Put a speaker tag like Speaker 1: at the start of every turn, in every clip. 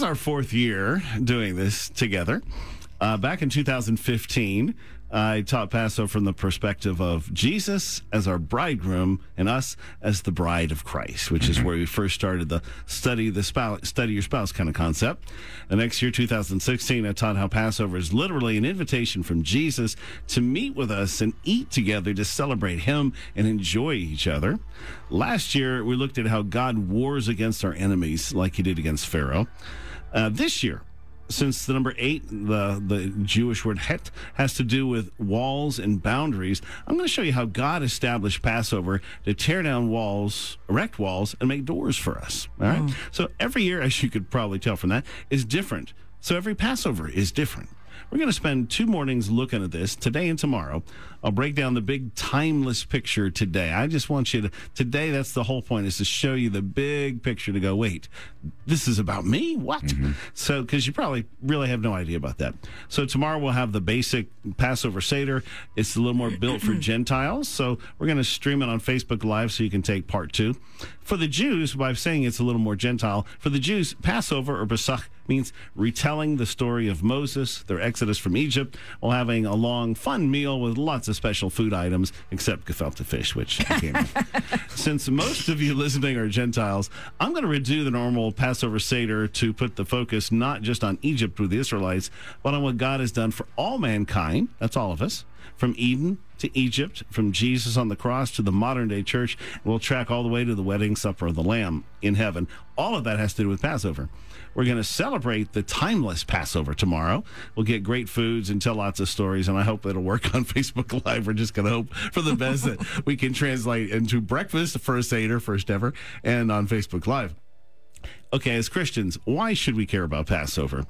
Speaker 1: is our fourth year doing this together. Uh, back in 2015, I taught Passover from the perspective of Jesus as our bridegroom and us as the bride of Christ, which is where we first started the study the spouse, study your spouse kind of concept. The next year, 2016, I taught how Passover is literally an invitation from Jesus to meet with us and eat together to celebrate Him and enjoy each other. Last year, we looked at how God wars against our enemies like He did against Pharaoh. Uh, this year, since the number eight, the, the Jewish word het, has to do with walls and boundaries, I'm going to show you how God established Passover to tear down walls, erect walls, and make doors for us. All right. So every year, as you could probably tell from that, is different. So every Passover is different. We're going to spend too mornings looking at this today and tomorrow. I'll break down the big timeless picture today. I just want you to, today, that's the whole point, is to show you the big picture to go, wait, this is about me? What? Mm-hmm. So, because you probably really have no idea about that. So, tomorrow we'll have the basic Passover Seder. It's a little more built for Gentiles. So, we're going to stream it on Facebook Live so you can take part two. For the Jews, by saying it's a little more Gentile, for the Jews, Passover or Pesach means retelling the story of Moses, their exodus from Egypt, while having a long, fun meal with lots of special food items, except gefilte fish, which. Since most of you listening are Gentiles, I'm going to redo the normal Passover Seder to put the focus not just on Egypt with the Israelites, but on what God has done for all mankind. That's all of us. From Eden to Egypt, from Jesus on the cross to the modern day church. We'll track all the way to the wedding supper of the Lamb in heaven. All of that has to do with Passover. We're going to celebrate the timeless Passover tomorrow. We'll get great foods and tell lots of stories, and I hope it'll work on Facebook Live. We're just going to hope for the best that we can translate into breakfast, first Seder, first ever, and on Facebook Live. Okay, as Christians, why should we care about Passover?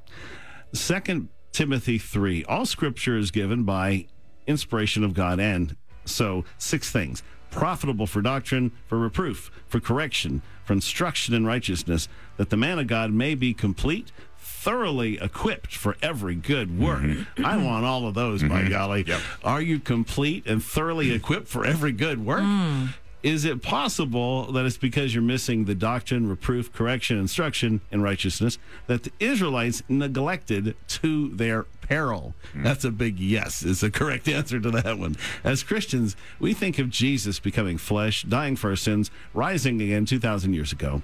Speaker 1: Second Timothy 3. All scripture is given by inspiration of God and so six things profitable for doctrine, for reproof, for correction, for instruction in righteousness, that the man of God may be complete, thoroughly equipped for every good work. Mm-hmm. I want all of those, by mm-hmm. golly. Are you complete and thoroughly equipped for every good work? Mm. Is it possible that it's because you're missing the doctrine, reproof, correction, instruction and righteousness that the Israelites neglected to their peril? That's a big yes, is the correct answer to that one. As Christians, we think of Jesus becoming flesh, dying for our sins, rising again 2,000 years ago.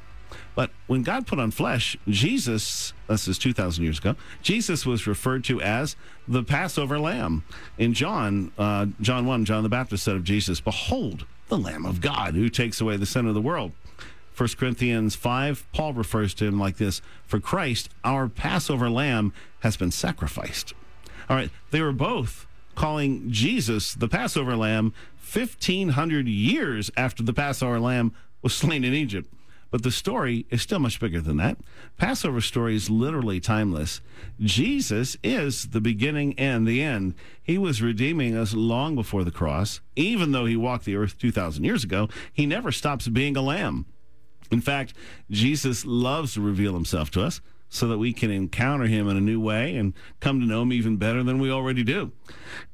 Speaker 1: But when God put on flesh, Jesus, this is 2,000 years ago, Jesus was referred to as the Passover lamb. In John, uh, John 1, John the Baptist said of Jesus, Behold, the Lamb of God who takes away the sin of the world. 1 Corinthians 5, Paul refers to him like this For Christ, our Passover lamb, has been sacrificed. All right, they were both calling Jesus the Passover lamb 1,500 years after the Passover lamb was slain in Egypt. But the story is still much bigger than that. Passover story is literally timeless. Jesus is the beginning and the end. He was redeeming us long before the cross. Even though he walked the earth 2,000 years ago, he never stops being a lamb. In fact, Jesus loves to reveal himself to us so that we can encounter him in a new way and come to know him even better than we already do.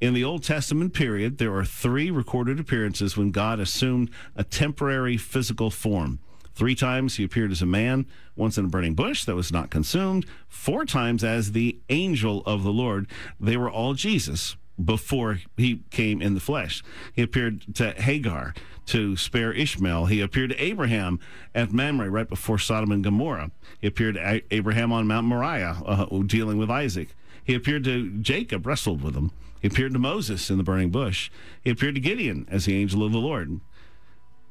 Speaker 1: In the Old Testament period, there are three recorded appearances when God assumed a temporary physical form. Three times he appeared as a man, once in a burning bush that was not consumed, four times as the angel of the Lord. They were all Jesus before he came in the flesh. He appeared to Hagar to spare Ishmael. He appeared to Abraham at Mamre right before Sodom and Gomorrah. He appeared to Abraham on Mount Moriah uh, dealing with Isaac. He appeared to Jacob, wrestled with him. He appeared to Moses in the burning bush. He appeared to Gideon as the angel of the Lord.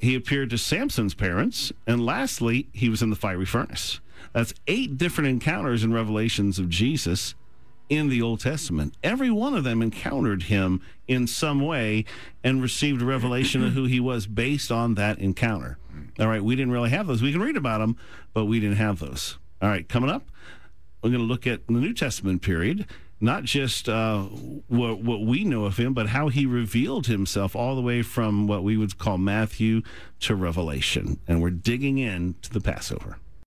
Speaker 1: He appeared to Samson's parents. And lastly, he was in the fiery furnace. That's eight different encounters and revelations of Jesus in the Old Testament. Every one of them encountered him in some way and received a revelation of who he was based on that encounter. All right, we didn't really have those. We can read about them, but we didn't have those. All right, coming up, we're going to look at the New Testament period, not just uh, what, what we know of him, but how he revealed himself all the way from what we would call Matthew to Revelation. And we're digging in to the Passover.